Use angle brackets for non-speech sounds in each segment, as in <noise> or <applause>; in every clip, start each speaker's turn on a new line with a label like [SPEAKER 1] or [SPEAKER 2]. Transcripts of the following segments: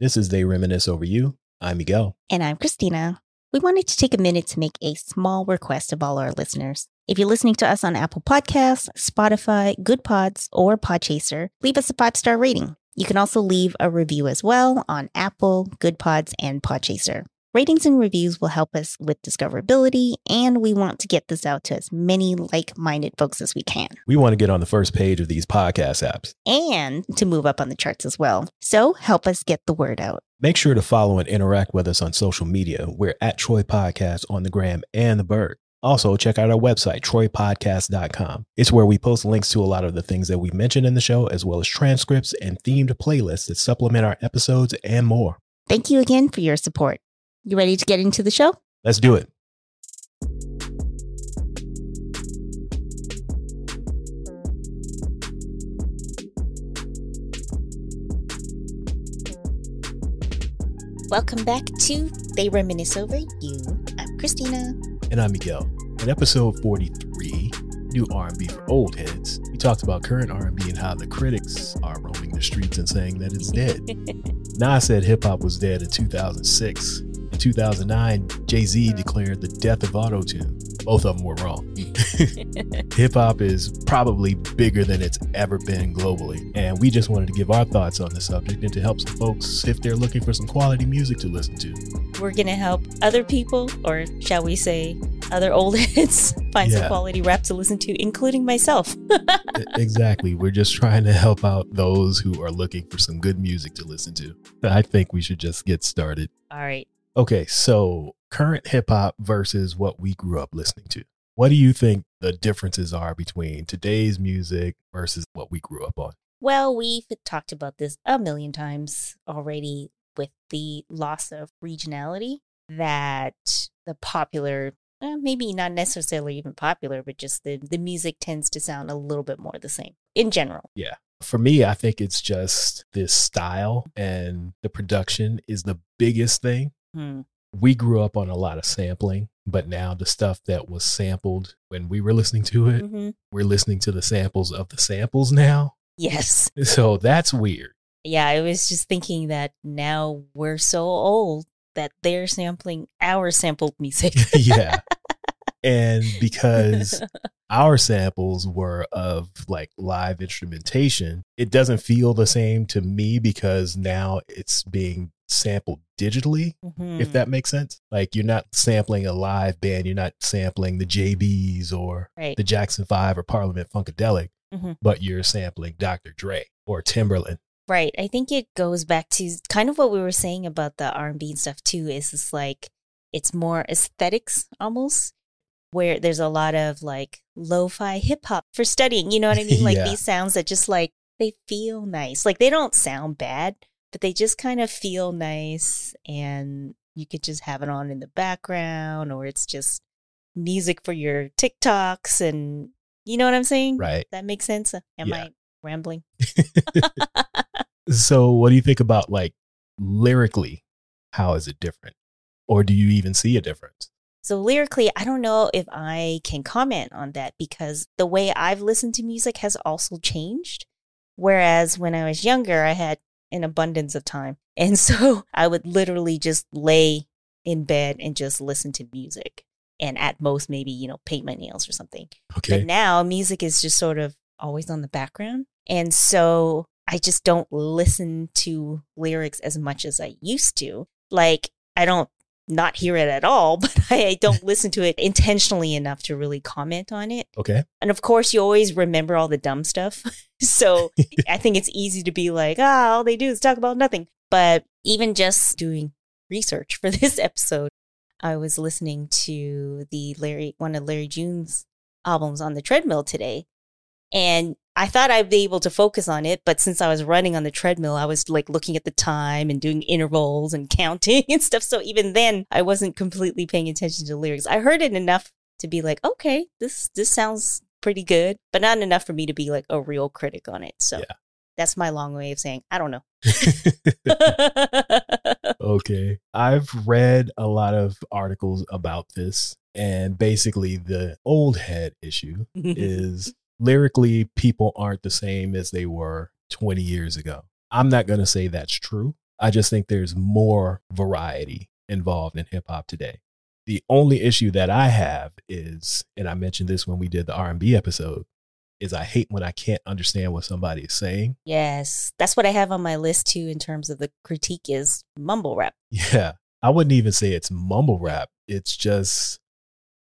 [SPEAKER 1] This is They Reminisce Over You. I'm Miguel.
[SPEAKER 2] And I'm Christina. We wanted to take a minute to make a small request of all our listeners. If you're listening to us on Apple Podcasts, Spotify, Goodpods, or Podchaser, leave us a five star rating. You can also leave a review as well on Apple, Goodpods, and Podchaser. Ratings and reviews will help us with discoverability, and we want to get this out to as many like minded folks as we can.
[SPEAKER 1] We want to get on the first page of these podcast apps.
[SPEAKER 2] And to move up on the charts as well. So help us get the word out.
[SPEAKER 1] Make sure to follow and interact with us on social media. We're at Troy Podcast on the gram and the bird. Also, check out our website, troypodcast.com. It's where we post links to a lot of the things that we mentioned in the show, as well as transcripts and themed playlists that supplement our episodes and more.
[SPEAKER 2] Thank you again for your support. You ready to get into the show?
[SPEAKER 1] Let's do it.
[SPEAKER 2] Welcome back to They Reminisce Over You. I'm Christina.
[SPEAKER 1] And I'm Miguel. In episode 43, New R&B for Old Heads, we talked about current R&B and how the critics are roaming the streets and saying that it's dead. <laughs> Nas said hip hop was dead in 2006. In 2009, Jay Z declared the death of autotune. Both of them were wrong. <laughs> <laughs> Hip hop is probably bigger than it's ever been globally. And we just wanted to give our thoughts on the subject and to help some folks if they're looking for some quality music to listen to.
[SPEAKER 2] We're going to help other people, or shall we say, other old <laughs> heads, find
[SPEAKER 1] Yeah.
[SPEAKER 2] some quality rap to listen to, including myself.
[SPEAKER 1] Exactly. We're just trying to help out those who are looking for some good music to listen to. I think we should just get started.
[SPEAKER 2] All right.
[SPEAKER 1] Okay, so current hip hop versus what we grew up listening to. What do you think the differences are between today's music versus what we grew up on?
[SPEAKER 2] Well, we've talked about this a million times already with the loss of regionality that the popular, eh, maybe not necessarily even popular, but just the, the music tends to sound a little bit more the same in general. Yeah.
[SPEAKER 1] For me, I think it's just this style and the production is the biggest thing.
[SPEAKER 2] Hmm.
[SPEAKER 1] We grew up on a lot of sampling, but now the stuff that was sampled when we were listening to it,
[SPEAKER 2] hmm
[SPEAKER 1] we're listening to the samples of the samples now.
[SPEAKER 2] Yes. <laughs>
[SPEAKER 1] So that's weird.
[SPEAKER 2] Yeah, I was just thinking that now we're so old that they're sampling our sampled music. <laughs>
[SPEAKER 1] yeah. And because <laughs> our samples were of like live instrumentation, it doesn't feel the same to me because now it's being sampled digitally,
[SPEAKER 2] Mhm.
[SPEAKER 1] if that makes sense. Like you're not sampling a live band, you're not sampling the JBs or
[SPEAKER 2] right.
[SPEAKER 1] the Jackson 5 or Parliament Funkadelic,
[SPEAKER 2] Mhm.
[SPEAKER 1] but you're sampling Dr. Dre or Timbaland.
[SPEAKER 2] Right. I think it goes back to kind of what we were saying about the R&B and stuff too is it's like it's more aesthetics almost where there's a lot of like lo-fi hip hop for studying, you know what I mean? <laughs> Like
[SPEAKER 1] Yeah.
[SPEAKER 2] these sounds that just like they feel nice. Like they don't sound bad, but they just kind of feel nice and you could just have it on in the background or it's just music for your TikToks and you know what I'm saying?
[SPEAKER 1] Right.
[SPEAKER 2] That makes sense. Uh, am
[SPEAKER 1] Yeah.
[SPEAKER 2] I rambling? <laughs>
[SPEAKER 1] So, what do you think about like lyrically? How is it different? Or do you even see a difference?
[SPEAKER 2] So lyrically, I don't know if I can comment on that because the way I've listened to music has also changed. Whereas when I was younger, I had an abundance of time. <laughs> And so I would literally just lay in bed and just listen to music. And at most, maybe, you know, paint my nails or something.
[SPEAKER 1] Okay.
[SPEAKER 2] But now music is just sort of always on the background. And so I just don't listen to lyrics as much as I used to. Like, I don't not hear it at all, <laughs> but I don't listen to it intentionally enough to really comment on it.
[SPEAKER 1] Okay.
[SPEAKER 2] And of course, you always remember all the dumb stuff. <laughs> so <laughs> I think it's easy to be like, ah, all they do is talk about nothing. But even just doing research for this episode, I was listening to the Larry, one of Larry June's albums on the treadmill today. And I thought I'd be able to focus on it, but since I was running on the treadmill, I was like looking at the time and doing intervals and <laughs> counting and stuff. So even then, I wasn't completely paying attention to the lyrics. I heard it enough to be like, okay, this this sounds pretty good, but not enough for me to be like a real critic on it. So
[SPEAKER 1] Yeah.
[SPEAKER 2] that's my long way of saying I don't know. <laughs> <laughs>
[SPEAKER 1] okay. I've read a lot of articles about this, and basically, the old head issue is lyrically, people aren't the same as they were 20 years ago. I'm not going to say that's true I just think there's more variety involved in hip hop today. The only issue that I have is, and I mentioned this when we did the R&B episode, is I hate when I can't understand what somebody is saying.
[SPEAKER 2] Yes, that's what I have on my list too. In terms of the critique, is mumble rap. <laughs>
[SPEAKER 1] Yeah, I wouldn't even say it's mumble rap. It's just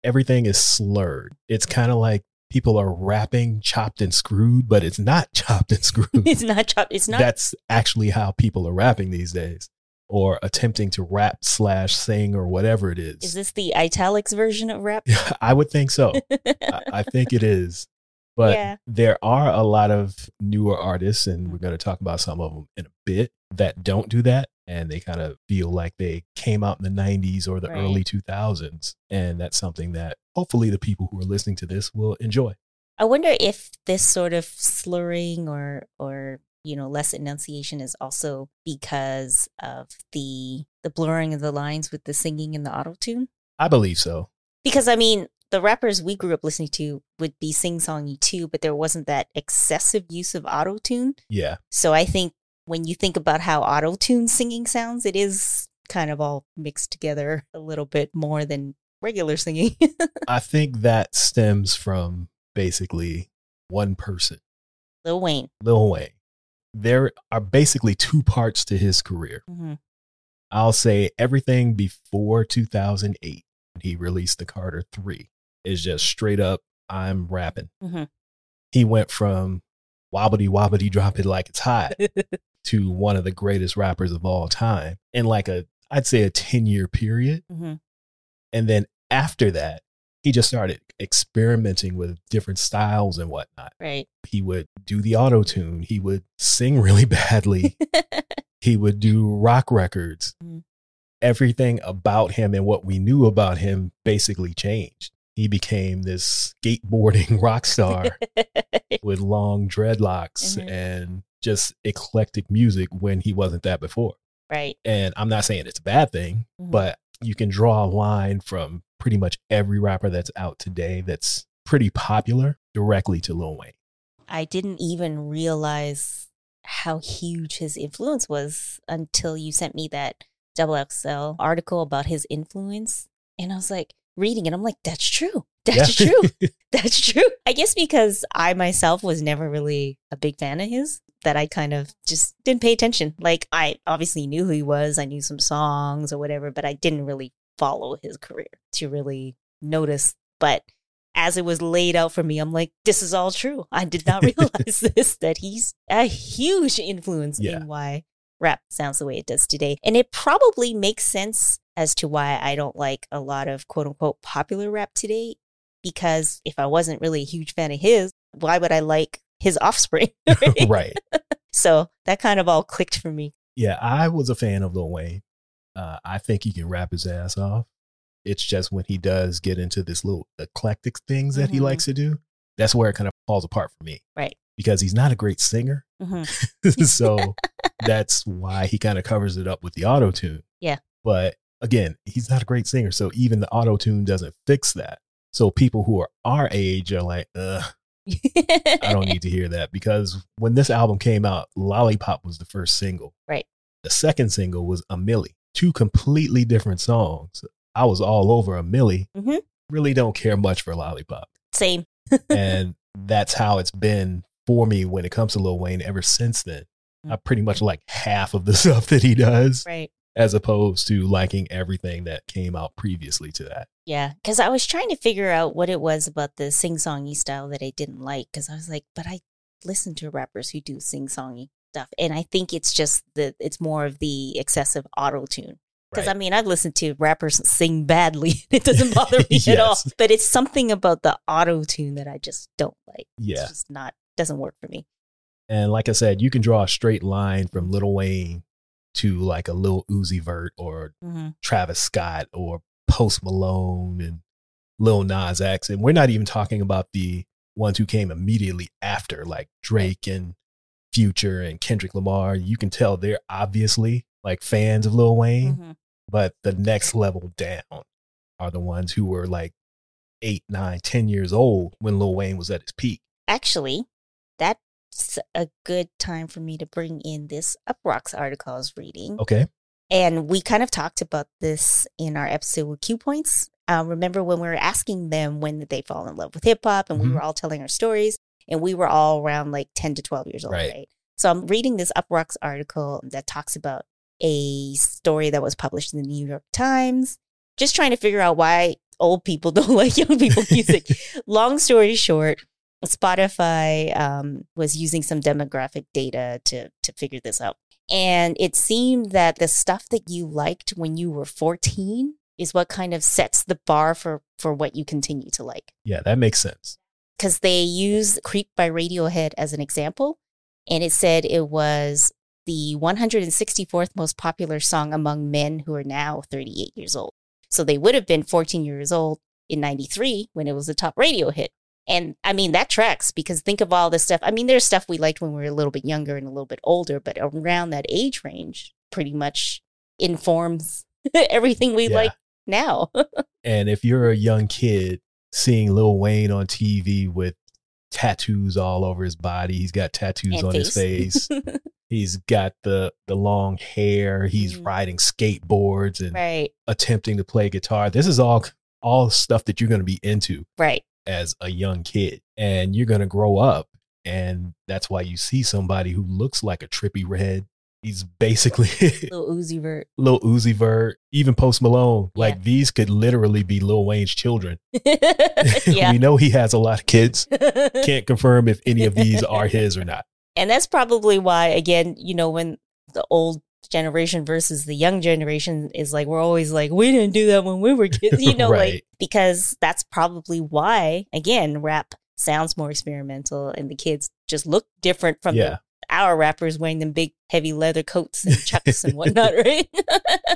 [SPEAKER 1] everything is slurred. It's kind of like people are rapping chopped and screwed, but it's not <laughs> chopped and screwed.
[SPEAKER 2] it's not chopped. It's not.
[SPEAKER 1] That's actually how people are rapping these days, or attempting to rap slash sing or whatever it is.
[SPEAKER 2] Is this the italics version of rap? <laughs>
[SPEAKER 1] I would think so. <laughs> I, I think it is. But
[SPEAKER 2] Yeah.
[SPEAKER 1] there are a lot of newer artists, and we're going to talk about some of them in a bit, that don't do that. And they kind of feel like they came out in the 90s or the
[SPEAKER 2] Right.
[SPEAKER 1] early 2000s. And that's something that hopefully the people who are listening to this will enjoy.
[SPEAKER 2] I wonder if this sort of slurring or or you know less enunciation is also because of the the blurring of the lines with the singing and the auto tune.
[SPEAKER 1] I believe so.
[SPEAKER 2] Because I mean, the rappers we grew up listening to would be sing songy too, but there wasn't that excessive use of auto tune.
[SPEAKER 1] Yeah.
[SPEAKER 2] So I think when you think about how auto tune singing sounds, it is kind of all mixed together a little bit more than regular singing. <laughs>
[SPEAKER 1] I think that stems from basically one person,
[SPEAKER 2] Lil Wayne.
[SPEAKER 1] Lil Wayne. There are basically two parts to his career.
[SPEAKER 2] hmm
[SPEAKER 1] I'll say everything before 2008, when he released the Carter 3, is just straight up, I'm rapping.
[SPEAKER 2] Mhm.
[SPEAKER 1] He went from wobbly wobbly drop it like it's hot <laughs> to one of the greatest rappers of all time in like a, I'd say a 10 year period.
[SPEAKER 2] hmm
[SPEAKER 1] And then after that, he just started experimenting with different styles and whatnot.
[SPEAKER 2] Right.
[SPEAKER 1] He would do the auto tune, he would sing really <laughs> badly, <laughs> he would do rock records.
[SPEAKER 2] Mhm.
[SPEAKER 1] Everything about him and what we knew about him basically changed. He became this skateboarding <laughs> rock star with long dreadlocks
[SPEAKER 2] Mhm.
[SPEAKER 1] and just eclectic music when he wasn't that before.
[SPEAKER 2] right.
[SPEAKER 1] And I'm not saying it's a bad thing,
[SPEAKER 2] Mhm.
[SPEAKER 1] but you can draw a line from pretty much every rapper that's out today that's pretty popular directly to Lil Wayne.
[SPEAKER 2] I didn't even realize how huge his influence was until you sent me that double XL article about his influence. And I was like, reading it, I'm like, that's true. That's
[SPEAKER 1] Yeah.
[SPEAKER 2] true. <laughs> That's true. I guess because I myself was never really a big fan of his, that I kind of just didn't pay attention. Like, I obviously knew who he was, I knew some songs or whatever, but I didn't really follow his career to really notice. But as it was laid out for me, I'm like, this is all true. I did not <laughs> realize this, that he's a huge influence
[SPEAKER 1] Yeah.
[SPEAKER 2] in why rap sounds the way it does today. And it probably makes sense as to why I don't like a lot of quote unquote popular rap today. Because if I wasn't really a huge fan of his, why would I like his offspring? right? <laughs> <laughs>
[SPEAKER 1] right.
[SPEAKER 2] So that kind of all clicked for me.
[SPEAKER 1] Yeah, I was a fan of Lil Wayne. Uh, I think he can rap his ass off. It's just when he does get into this little eclectic things that he
[SPEAKER 2] Mhm.
[SPEAKER 1] likes to do, that's where it kind of falls apart for me.
[SPEAKER 2] Right.
[SPEAKER 1] Because he's not a great singer.
[SPEAKER 2] hmm <laughs>
[SPEAKER 1] so that's why he kind of covers it up with the auto tune.
[SPEAKER 2] Yeah.
[SPEAKER 1] But again, he's not a great singer. So even the auto tune doesn't fix that. So people who are our age are like, Ugh, I don't need <laughs> to hear that because when this album came out, Lollipop was the first single.
[SPEAKER 2] Right.
[SPEAKER 1] The second single was A Millie, two completely different songs. I was all over A Millie.
[SPEAKER 2] Mhm.
[SPEAKER 1] Really don't care much for Lollipop.
[SPEAKER 2] Same.
[SPEAKER 1] and <laughs> that's how it's been for me when it comes to Lil Wayne ever since then. I pretty much like half of the <laughs> stuff that he does
[SPEAKER 2] Right.
[SPEAKER 1] As opposed to liking everything that came out previously to that.
[SPEAKER 2] Yeah, because I was trying to figure out what it was about the sing songy style that I didn't like. Because I was like, but I listen to rappers who do sing songy stuff, and I think it's just the it's more of the excessive auto tune. Because I mean, I've listened to rappers <laughs> sing badly; <laughs> it doesn't <laughs> bother me at all. But it's something about the auto tune that I just don't like.
[SPEAKER 1] Yeah.
[SPEAKER 2] It's just not doesn't work for me.
[SPEAKER 1] And like I said, you can draw a straight line from Lil Wayne to like a Lil Uzi Vert or
[SPEAKER 2] hmm
[SPEAKER 1] Travis Scott or Post Malone and Lil Nas X. And we're not even talking about the ones who came immediately after, like Drake and Future and Kendrick Lamar. You can tell they're obviously like fans of Lil Wayne,
[SPEAKER 2] hmm
[SPEAKER 1] but the next level down are the ones who were like eight, nine, ten years old when Lil Wayne was at his peak.
[SPEAKER 2] Actually, that it's a good time for me to bring in this Uproxx article I was reading.
[SPEAKER 1] Okay.
[SPEAKER 2] And we kind of talked about this in our episode with Cue Points. Uh, remember when we were asking them when did they fall in love with hip hop and we
[SPEAKER 1] Mhm.
[SPEAKER 2] were all telling our stories and we were all around like 10 to 12 years old,
[SPEAKER 1] Right.
[SPEAKER 2] right? So I'm reading this Uproxx article that talks about a story that was published in the New York Times, just trying to figure out why old people <laughs> don't like young people music. <laughs> Long story short, Spotify um, was using some demographic data to to figure this out, and it seemed that the stuff that you liked when you were 14 is what kind of sets the bar for for what you continue to like.
[SPEAKER 1] Yeah, that makes sense.
[SPEAKER 2] Because they use "Creep" by Radiohead as an example, and it said it was the 164th most popular song among men who are now 38 years old. So they would have been 14 years old in 93 when it was a top radio hit. And I mean, that tracks because think of all the stuff. I mean, there's stuff we liked when we were a little bit younger and a little bit older, but around that age range pretty much informs <laughs> everything we
[SPEAKER 1] Yeah.
[SPEAKER 2] like now. <laughs>
[SPEAKER 1] And if you're a young kid seeing Lil Wayne on TV with tattoos all over his body, he's got tattoos
[SPEAKER 2] And
[SPEAKER 1] on his face. <laughs> He's got the the long hair. He's
[SPEAKER 2] Mhm.
[SPEAKER 1] riding skateboards and
[SPEAKER 2] right,
[SPEAKER 1] attempting to play guitar. This is all all stuff that you're going to be into
[SPEAKER 2] right.
[SPEAKER 1] As a young kid, and you're going to grow up, and that's why you see somebody who looks like a Trippie Redd. He's basically <laughs>
[SPEAKER 2] Little Uzi Vert.
[SPEAKER 1] Lil Uzi Vert, even Post Malone. Like these could literally be Lil Wayne's children. <laughs>
[SPEAKER 2] yeah.
[SPEAKER 1] we know he has a lot of kids. <laughs> Can't confirm if any of these are his or not.
[SPEAKER 2] And that's probably why, again, you know, when the old generation versus the young generation is like, we're always like, we didn't do that when we were kids, <laughs> you know,
[SPEAKER 1] Right.
[SPEAKER 2] like, because that's probably why, again, rap sounds more experimental and the kids just look different from
[SPEAKER 1] Yeah,
[SPEAKER 2] the, our rappers wearing them big, heavy leather coats and chucks and whatnot, <laughs> right?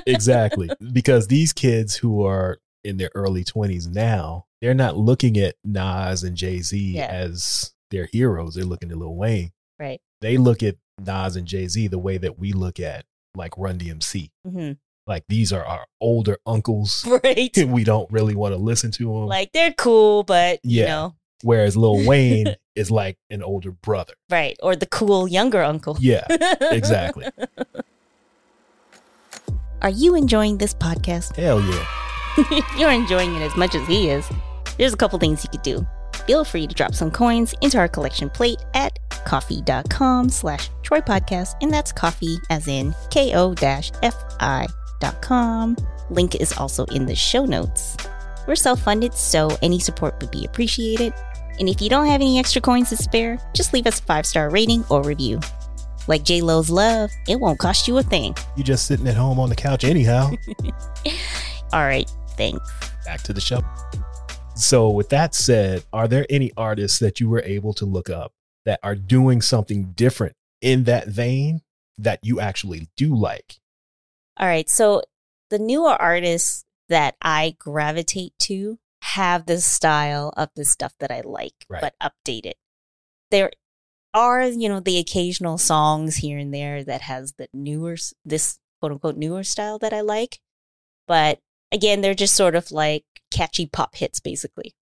[SPEAKER 1] exactly. Because these kids who are in their early 20s now, they're not looking at Nas and Jay Z
[SPEAKER 2] Yeah.
[SPEAKER 1] as their heroes. They're looking at Lil Wayne.
[SPEAKER 2] right.
[SPEAKER 1] They look at Nas and Jay Z the way that we look at like Run DMC.
[SPEAKER 2] hmm
[SPEAKER 1] Like these are our older uncles. <laughs>
[SPEAKER 2] Right. <laughs>
[SPEAKER 1] we don't really want to listen to them.
[SPEAKER 2] like, they're cool, but, you
[SPEAKER 1] Yeah.
[SPEAKER 2] know,
[SPEAKER 1] Whereas Lil Wayne <laughs> is like an older brother.
[SPEAKER 2] right. Or the cool younger uncle.
[SPEAKER 1] Yeah, exactly.
[SPEAKER 2] Are you enjoying this podcast?
[SPEAKER 1] Hell yeah.
[SPEAKER 2] you're enjoying it as much as he is, there's a couple things you could do. Feel free to drop some coins into our collection plate at ko-fi.com slash Troy Podcast, and that's coffee as in K-O-F-I dot com. Link is also in the show notes. We're self-funded, so any support would be appreciated. And if you don't have any extra coins to spare, just leave us a five-star rating or review. Like J-Lo's love, it won't cost you a thing.
[SPEAKER 1] You just sitting at home on the couch anyhow. <laughs>
[SPEAKER 2] All right, thanks.
[SPEAKER 1] Back to the show. So, with that said, are there any artists that you were able to look up that are doing something different in that vein that you actually do like?
[SPEAKER 2] All right. So the newer artists that I gravitate to have the style of the stuff that I like,
[SPEAKER 1] Right.
[SPEAKER 2] but updated. There are, you know, the occasional songs here and there that has the newer, this quote unquote newer style that I like. But again, they're just sort of like catchy pop hits, basically.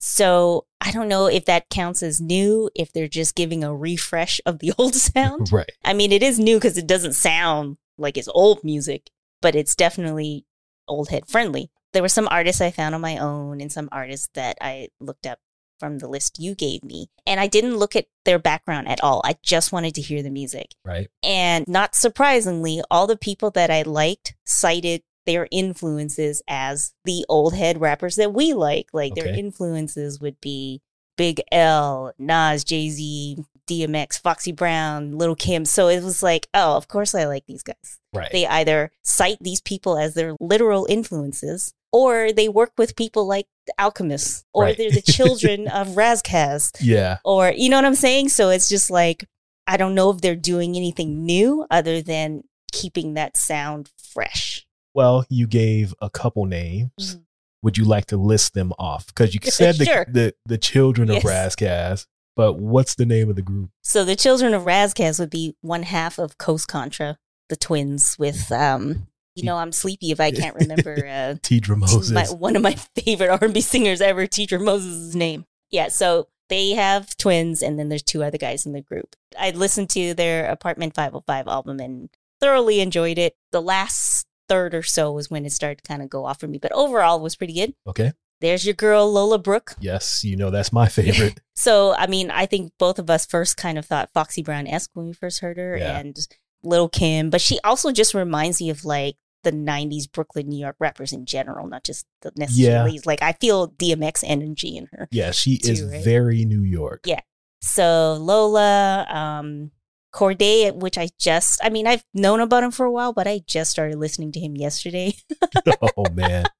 [SPEAKER 2] So I don't know if that counts as new, if they're just giving a refresh of the <laughs> old sound.
[SPEAKER 1] Right.
[SPEAKER 2] I mean, it is new because it doesn't sound like it's old music, but it's definitely old head friendly. There were some artists I found on my own and some artists that I looked up from the list you gave me. And I didn't look at their background at all. I just wanted to hear the music.
[SPEAKER 1] Right.
[SPEAKER 2] And not surprisingly, all the people that I liked cited their influences as the old head rappers that we like. Like their influences would be Big L, Nas, Jay Z, DMX, Foxy Brown, Little Kim. So it was like, oh, of course I like these guys.
[SPEAKER 1] Right.
[SPEAKER 2] They either cite these people as their literal influences or they work with people like the Alchemists or
[SPEAKER 1] Right.
[SPEAKER 2] they're the children <laughs> of Ras Kass
[SPEAKER 1] yeah.
[SPEAKER 2] or you know what I'm saying? So it's just like I don't know if they're doing anything new other than keeping that sound fresh.
[SPEAKER 1] Well, you gave a couple names.
[SPEAKER 2] Mhm.
[SPEAKER 1] Would you like to list them off? Because you <laughs> said the,
[SPEAKER 2] Sure.
[SPEAKER 1] the the children of
[SPEAKER 2] Yes.
[SPEAKER 1] Ras Kass, but what's the name of the group?
[SPEAKER 2] So the children of Ras Kass would be one half of Coast Contra, the twins with <laughs> um you know I'm sleepy if I can't remember <laughs> uh
[SPEAKER 1] Teedra Moses.
[SPEAKER 2] my, one of my favorite R&B singers ever, Teedra Moses' name. Yeah, so they have twins, and then there's two other guys in the group. I listened to their Apartment 505 album and thoroughly enjoyed it. The last third or so was when it started to kind of go off for me, but overall it was pretty good.
[SPEAKER 1] Okay.
[SPEAKER 2] There's your girl Lola Brooke.
[SPEAKER 1] Yes, you know that's my <laughs> favorite.
[SPEAKER 2] So, I mean, I think both of us first kind of thought Foxy Brown esque when we first heard her
[SPEAKER 1] Yeah.
[SPEAKER 2] and Little Kim, but she also just reminds me of like the 90s Brooklyn, New York rappers in general, not just the necessarily. Like, I feel DMX energy in her.
[SPEAKER 1] yeah, she is
[SPEAKER 2] right?
[SPEAKER 1] very New York.
[SPEAKER 2] Yeah. So, Lola, um, Cordae, which I just, I mean, I've known about him for a while, but I just started listening to him yesterday. <laughs>
[SPEAKER 1] oh man. <laughs>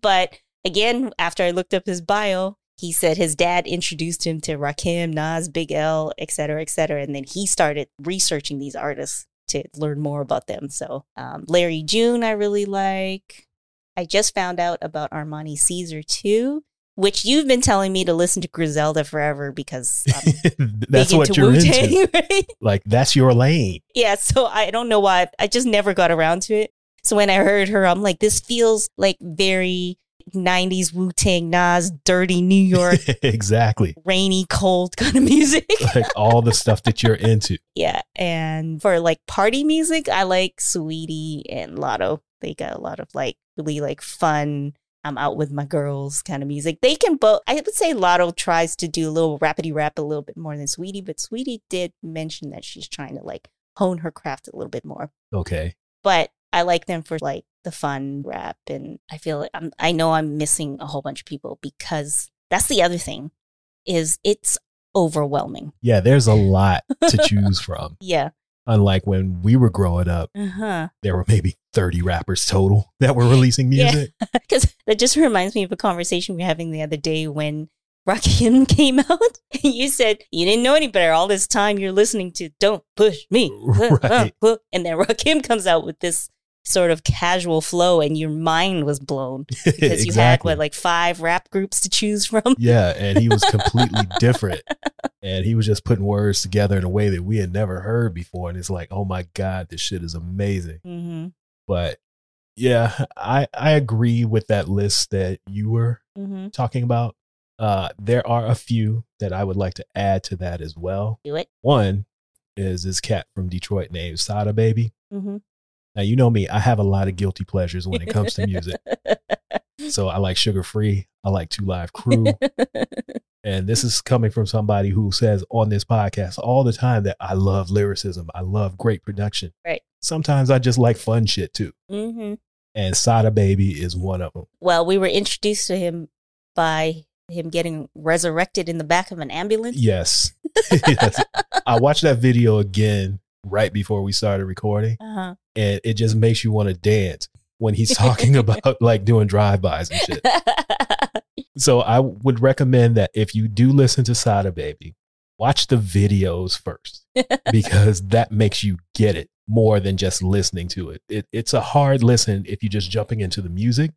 [SPEAKER 2] But again, after I looked up his bio, he said his dad introduced him to Rakim, Nas, Big L, et cetera, et cetera. And then he started researching these artists to learn more about them. So um, Larry June, I really like. I just found out about Armani Caesar too, which you've been telling me to listen to Griselda forever because <laughs>
[SPEAKER 1] that's what you're
[SPEAKER 2] Wu-Tang,
[SPEAKER 1] into. <laughs>
[SPEAKER 2] right?
[SPEAKER 1] Like that's your lane.
[SPEAKER 2] Yeah, so I don't know why. I just never got around to it. So when I heard her, I'm like, this feels like very 90s Wu Tang Nas, dirty New York, <laughs>
[SPEAKER 1] exactly.
[SPEAKER 2] rainy, cold kind of music.
[SPEAKER 1] Like all the stuff that you're into.
[SPEAKER 2] yeah. And for like party music, I like Saweetie and Latto. They got a lot of like really like fun. I'm out with my girls kind of music. They can both. I would say Latto tries to do a little rapidy rap a little bit more than Saweetie, but Saweetie did mention that she's trying to like hone her craft a little bit more.
[SPEAKER 1] Okay.
[SPEAKER 2] but I like them for like the fun rap, and I feel like I'm, I know I'm missing a whole bunch of people because that's the other thing is it's overwhelming.
[SPEAKER 1] Yeah, there's a lot to <laughs> choose from.
[SPEAKER 2] Yeah.
[SPEAKER 1] Unlike when we were growing up,
[SPEAKER 2] Uh huh.
[SPEAKER 1] there were maybe 30 rappers total that were releasing music. <laughs>
[SPEAKER 2] Because that just reminds me of a conversation we were having the other day when Rakim <laughs> came out. you said you didn't know any better all this time. You're listening to "Don't Push Me," <laughs>
[SPEAKER 1] Right.
[SPEAKER 2] and then Rakim comes out with this sort of casual flow, and your mind was blown <laughs> because you had what like five rap groups to choose from.
[SPEAKER 1] yeah, and he was <laughs> completely different. And he was just putting words together in a way that we had never heard before. And it's like, oh my God, this shit is amazing.
[SPEAKER 2] Mm-hmm.
[SPEAKER 1] But yeah, I, I agree with that list that you were
[SPEAKER 2] Mm-hmm.
[SPEAKER 1] talking about. Uh, there are a few that I would like to add to that as well.
[SPEAKER 2] Do it.
[SPEAKER 1] One is this cat from Detroit named Sada Baby.
[SPEAKER 2] Mm-hmm.
[SPEAKER 1] Now, you know me, I have a lot of guilty pleasures when it comes to music. <laughs> So I like Suga Free, I like Two Live Crew. And this is coming from somebody who says on this podcast all the time that I love lyricism, I love great production.
[SPEAKER 2] Right.
[SPEAKER 1] Sometimes I just like fun shit too.
[SPEAKER 2] Mm-hmm.
[SPEAKER 1] And Sada Baby is one of them.
[SPEAKER 2] Well, we were introduced to him by him getting resurrected in the back of an ambulance.
[SPEAKER 1] Yes. <laughs> yes. I watched that video again right before we started recording,
[SPEAKER 2] Uh-huh.
[SPEAKER 1] and it just makes you want to dance when he's <laughs> talking about like doing drive-bys and shit. <laughs> So I would recommend that if you do listen to Sada Baby, watch the videos first <laughs> because that makes you get it more than just listening to it. it. It's a hard listen if you're just jumping into the music,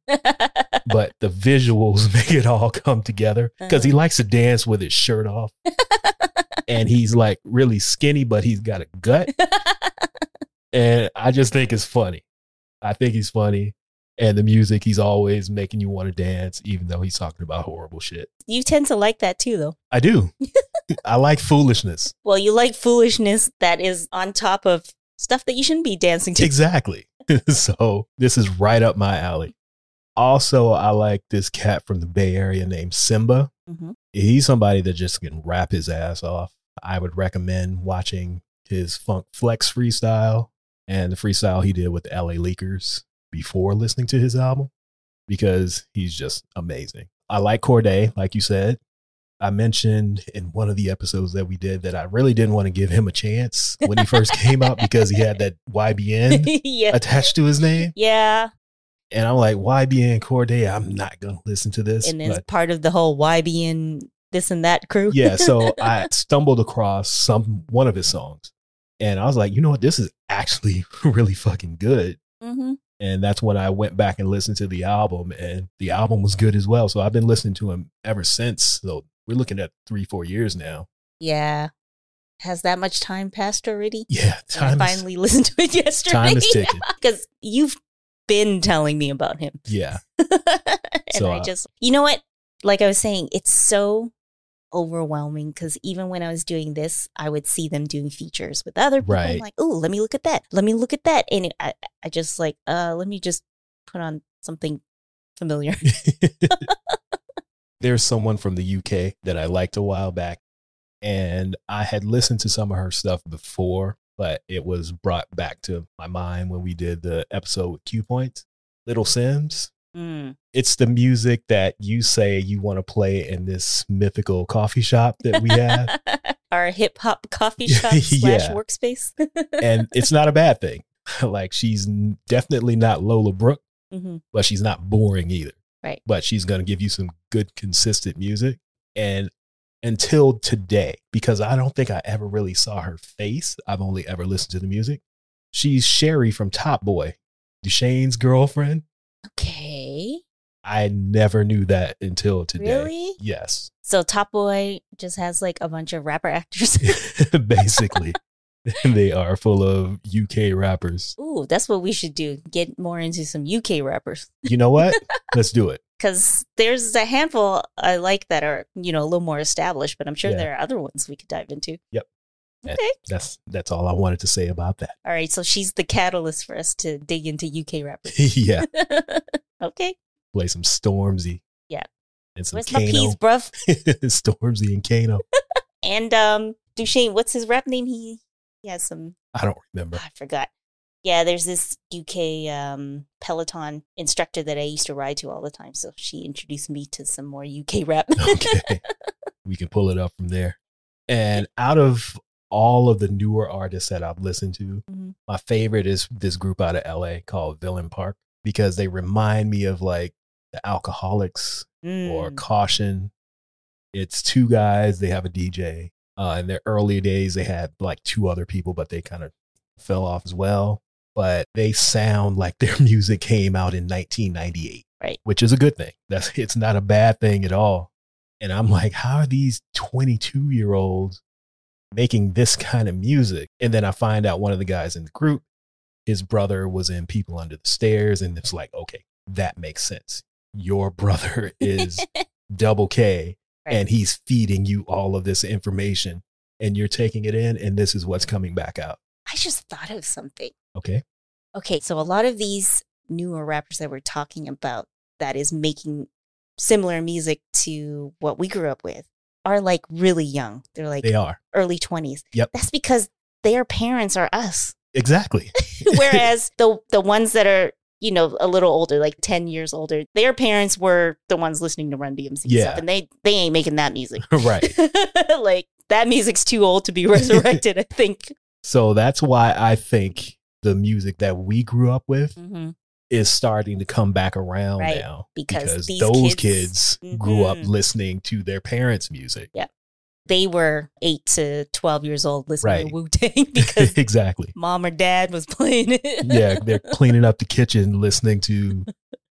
[SPEAKER 1] but the visuals make it all come together because he likes to dance with his shirt off and he's like really skinny, but he's got a gut. <laughs> And I just think it's funny. I think he's funny. And the music, he's always making you want to dance, even though he's talking about horrible shit.
[SPEAKER 2] you tend to like that too, though.
[SPEAKER 1] I do. <laughs> I like foolishness.
[SPEAKER 2] Well, you like foolishness that is on top of stuff that you shouldn't be dancing to.
[SPEAKER 1] Exactly. <laughs> so this is right up my alley. Also, I like this cat from the Bay Area named Symba.
[SPEAKER 2] Mhm.
[SPEAKER 1] He's somebody that just can rap his ass off. I would recommend watching his Funk Flex freestyle and the freestyle he did with the LA Leakers before listening to his album because he's just amazing. I like Cordae, like you said. I mentioned in one of the episodes that we did that I really didn't want to give him a chance when he first came out because he had that YBN <laughs>
[SPEAKER 2] yeah.
[SPEAKER 1] attached to his name.
[SPEAKER 2] Yeah.
[SPEAKER 1] And I'm like, YBN Cordae, I'm not going to listen to this.
[SPEAKER 2] And it's part of the whole YBN this and that crew.
[SPEAKER 1] yeah, so <laughs> I stumbled across some one of his songs. And I was like, you know what? This is actually <laughs> really fucking good.
[SPEAKER 2] hmm
[SPEAKER 1] And that's when I went back and listened to the album, and the album was good as well. So I've been listening to him ever since. So we're looking at three, four years now.
[SPEAKER 2] Yeah. Has that much time passed already?
[SPEAKER 1] Yeah, time
[SPEAKER 2] I
[SPEAKER 1] is,
[SPEAKER 2] finally <laughs> listened to it yesterday.
[SPEAKER 1] time is ticking.
[SPEAKER 2] Because you've been telling me about him.
[SPEAKER 1] Yeah, <laughs>
[SPEAKER 2] and
[SPEAKER 1] So,
[SPEAKER 2] I just, you know what? Like I was saying, it's so overwhelming because even when I was doing this, I would see them doing features with other people. I'm like, oh, let me look at that. Let me look at that. And it, I, I just like, uh, let me just put on something familiar. <laughs>
[SPEAKER 1] There's someone from the UK that I liked a while back, and I had listened to some of her stuff before, but it was brought back to my mind when we did the episode with Q Points. Little Simz.
[SPEAKER 2] Mm.
[SPEAKER 1] It's the music that you say you want to play in this mythical coffee shop that we have. <laughs>
[SPEAKER 2] Our hip hop coffee <laughs> shop slash workspace. <laughs>
[SPEAKER 1] and it's not a bad thing. like she's definitely not Lola Brooke,
[SPEAKER 2] Mhm.
[SPEAKER 1] but she's not boring either.
[SPEAKER 2] Right.
[SPEAKER 1] But she's going to give you some good, consistent music. And until today, because I don't think I ever really saw her face, I've only ever listened to the music. She's Sherry from Top Boy, Dushane's girlfriend.
[SPEAKER 2] Okay.
[SPEAKER 1] I never knew that until today.
[SPEAKER 2] Really?
[SPEAKER 1] Yes.
[SPEAKER 2] So Top Boy just has like a bunch of rapper actors. <laughs>
[SPEAKER 1] Basically, <laughs> they are full of UK rappers.
[SPEAKER 2] Ooh, that's what we should do. Get more into some UK rappers.
[SPEAKER 1] You know what? <laughs> Let's do it.
[SPEAKER 2] Because there's a handful I like that are, you know, a little more established, but I'm sure
[SPEAKER 1] Yeah.
[SPEAKER 2] there are other ones we could dive into.
[SPEAKER 1] Yep.
[SPEAKER 2] Okay.
[SPEAKER 1] That's that's all I wanted to say about that.
[SPEAKER 2] All right. So she's the catalyst for us to dig into UK rappers. <laughs>
[SPEAKER 1] yeah, <laughs>
[SPEAKER 2] okay.
[SPEAKER 1] play some Stormzy.
[SPEAKER 2] Yeah.
[SPEAKER 1] and some
[SPEAKER 2] Where's my peas, bruv? <laughs>
[SPEAKER 1] Stormzy and Kano.
[SPEAKER 2] And um Dushane, what's his rap name? He, he has some
[SPEAKER 1] I don't remember.
[SPEAKER 2] I forgot. Yeah, there's this UK um, Peloton instructor that I used to ride to all the time. So she introduced me to some more UK rap. <laughs>
[SPEAKER 1] Okay, we can pull it up from there. And out of all of the newer artists that I've listened to,
[SPEAKER 2] Mhm.
[SPEAKER 1] my favorite is this group out of LA called Villain Park because they remind me of like the Alkaholiks or
[SPEAKER 2] Mm.
[SPEAKER 1] Caution. It's two guys. They have a DJ. Uh, in their early days, they had like two other people, but they kind of fell off as well. But they sound like their <laughs> music came out in 1998,
[SPEAKER 2] Right.
[SPEAKER 1] Which is a good thing. That's it's not a bad thing at all. And I'm like, how are these 22 year olds making this kind of music? And then I find out one of the guys in the group, his brother was in People Under the Stairs, and it's like, okay, that makes sense. Your brother <laughs> is double K
[SPEAKER 2] Right.
[SPEAKER 1] and he's feeding you all of this information and you're taking it in and this is what's coming back out.
[SPEAKER 2] I just thought of something.
[SPEAKER 1] Okay.
[SPEAKER 2] Okay, so a lot of these newer rappers that we're talking about that is making similar music to what we grew up with are like really young. They're like
[SPEAKER 1] They are.
[SPEAKER 2] early 20s.
[SPEAKER 1] Yep.
[SPEAKER 2] That's because their parents are us.
[SPEAKER 1] Exactly. <laughs>
[SPEAKER 2] Whereas the the ones that are, you know, a little older, like 10 years older, their parents were the ones listening to Run DMC
[SPEAKER 1] Yeah.
[SPEAKER 2] stuff and they they ain't making that music. <laughs>
[SPEAKER 1] right. <laughs>
[SPEAKER 2] like that music's too old to be resurrected, I think.
[SPEAKER 1] So that's why I think the music that we grew up with
[SPEAKER 2] hmm
[SPEAKER 1] is starting to come back around
[SPEAKER 2] Right.
[SPEAKER 1] now
[SPEAKER 2] Because these
[SPEAKER 1] those
[SPEAKER 2] kids-
[SPEAKER 1] kids, grew up
[SPEAKER 2] Mhm.
[SPEAKER 1] listening to their parents' music. Yeah.
[SPEAKER 2] They were 8 to 12 years old listening
[SPEAKER 1] Right.
[SPEAKER 2] to Wu-Tang <laughs> <laughs> because
[SPEAKER 1] exactly.
[SPEAKER 2] mom or dad was playing it.
[SPEAKER 1] Yeah, they're <laughs> cleaning up the kitchen listening to,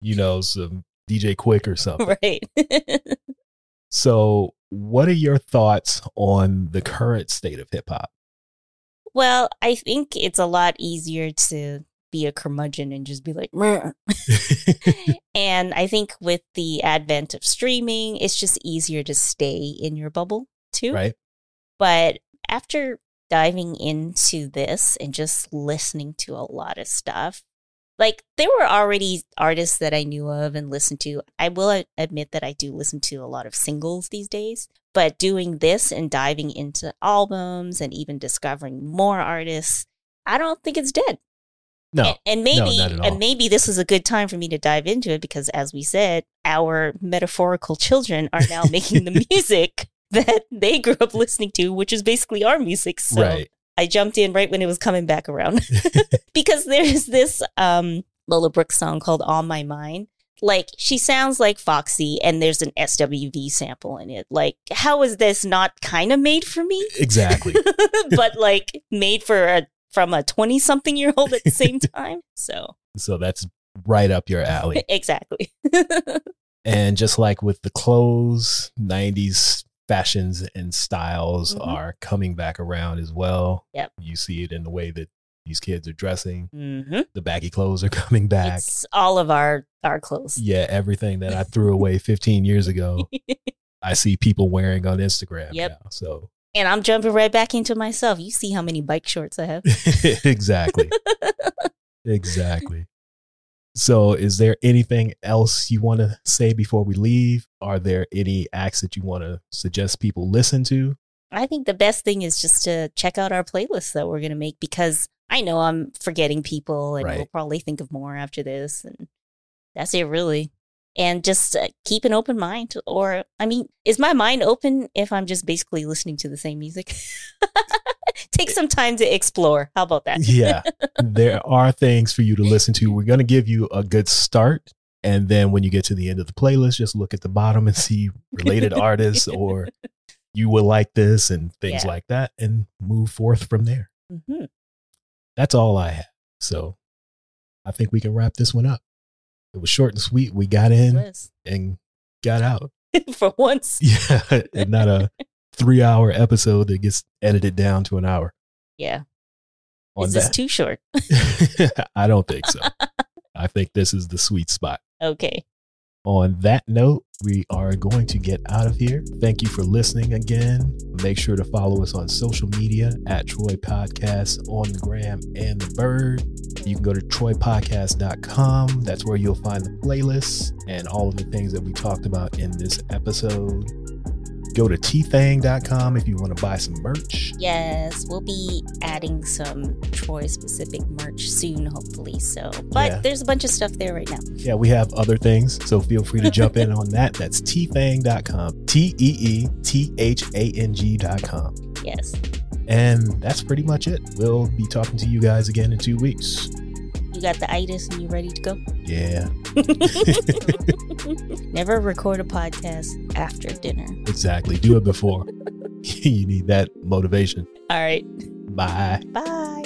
[SPEAKER 1] you know, some DJ Quik or something.
[SPEAKER 2] right.
[SPEAKER 1] So, what are your thoughts on the current state of hip hop?
[SPEAKER 2] Well, I think it's a lot easier to be a curmudgeon and just be like, "Meh." <laughs> <laughs> and I think with the advent of streaming, it's just easier to stay in your bubble too.
[SPEAKER 1] right?
[SPEAKER 2] But after diving into this and just listening to a lot of stuff, like there were already artists that I knew of and listened to. I will admit that I do listen to a lot of singles these days, but doing this and diving into albums and even discovering more artists, I don't think it's dead.
[SPEAKER 1] No,
[SPEAKER 2] And, and maybe
[SPEAKER 1] all.
[SPEAKER 2] and maybe this is a good time for me to dive into it because as we said, our metaphorical children are now making the <laughs> music that they grew up listening to, which is basically our music. So
[SPEAKER 1] right.
[SPEAKER 2] I jumped in right when it was coming back around. <laughs> <laughs> because there's this um Lola Brooke song called On My Mind. Like she sounds like Foxy and there's an SWV sample in it. Like how is this not kind of made for me?
[SPEAKER 1] Exactly. <laughs>
[SPEAKER 2] but like made for a from a 20 something year old at the same time. So,
[SPEAKER 1] so that's right up your alley.
[SPEAKER 2] exactly.
[SPEAKER 1] And just like with the clothes, 90s fashions and styles
[SPEAKER 2] Mhm.
[SPEAKER 1] are coming back around as well.
[SPEAKER 2] Yep.
[SPEAKER 1] You see it in the way that these kids are dressing.
[SPEAKER 2] hmm
[SPEAKER 1] The baggy clothes are <laughs> coming back.
[SPEAKER 2] It's all of our our clothes.
[SPEAKER 1] yeah, everything that I threw <laughs> away 15 years ago <laughs> I see people wearing on Instagram.
[SPEAKER 2] Yep.
[SPEAKER 1] Now, so
[SPEAKER 2] And I'm jumping right back into myself. You see how many bike shorts I have.
[SPEAKER 1] exactly. exactly. So, is there anything else you want to say before we leave? Are there any acts that you want to suggest people listen to?
[SPEAKER 2] I think the best thing is just to check out our playlist that we're going to make because I know I'm forgetting people and
[SPEAKER 1] Right.
[SPEAKER 2] we'll probably think of more after this. And that's it, really. And just uh, keep an open mind. Or, I mean, is my mind open if I'm just basically listening to the same music? <laughs> Take some time to explore. How about that?
[SPEAKER 1] yeah, <laughs> there are things for you to listen to. We're going to give you a good start. And then when you get to the end of the playlist, just look at the bottom and see related <laughs> artists or you will like this and things
[SPEAKER 2] Yeah.
[SPEAKER 1] like that and move forth from there.
[SPEAKER 2] hmm
[SPEAKER 1] That's all I have. So I think we can wrap this one up. It was short and sweet. We got in and got out. <laughs>
[SPEAKER 2] For once.
[SPEAKER 1] Yeah, and not a three hour episode that gets edited down to an hour.
[SPEAKER 2] Yeah. Is this
[SPEAKER 1] that,
[SPEAKER 2] too short? <laughs> <laughs>
[SPEAKER 1] I don't think so. I think this is the sweet spot.
[SPEAKER 2] Okay.
[SPEAKER 1] On that note, we are going to get out of here. Thank you for listening again. Make sure to follow us on social media at Troy Podcast on the gram and the bird. You can go to troypodcast.com. That's where you'll find the playlist and all of the things that we talked about in this episode. Go to teethang.com if you want to buy some merch.
[SPEAKER 2] Yes, we'll be adding some Troy specific merch soon, hopefully. So, but
[SPEAKER 1] Yeah.
[SPEAKER 2] there's a bunch of stuff there right now.
[SPEAKER 1] Yeah, we have other things, so feel free to jump in <laughs> on that. That's teethang.com. T E E T H A N G.com.
[SPEAKER 2] Yes.
[SPEAKER 1] And that's pretty much it. We'll be talking to you guys again in two weeks.
[SPEAKER 2] You got the itis and you ready to go?
[SPEAKER 1] Yeah, <laughs> <laughs>
[SPEAKER 2] Never record a podcast after dinner.
[SPEAKER 1] exactly. Do it before. <laughs> you need that motivation.
[SPEAKER 2] All right.
[SPEAKER 1] Bye.
[SPEAKER 2] Bye.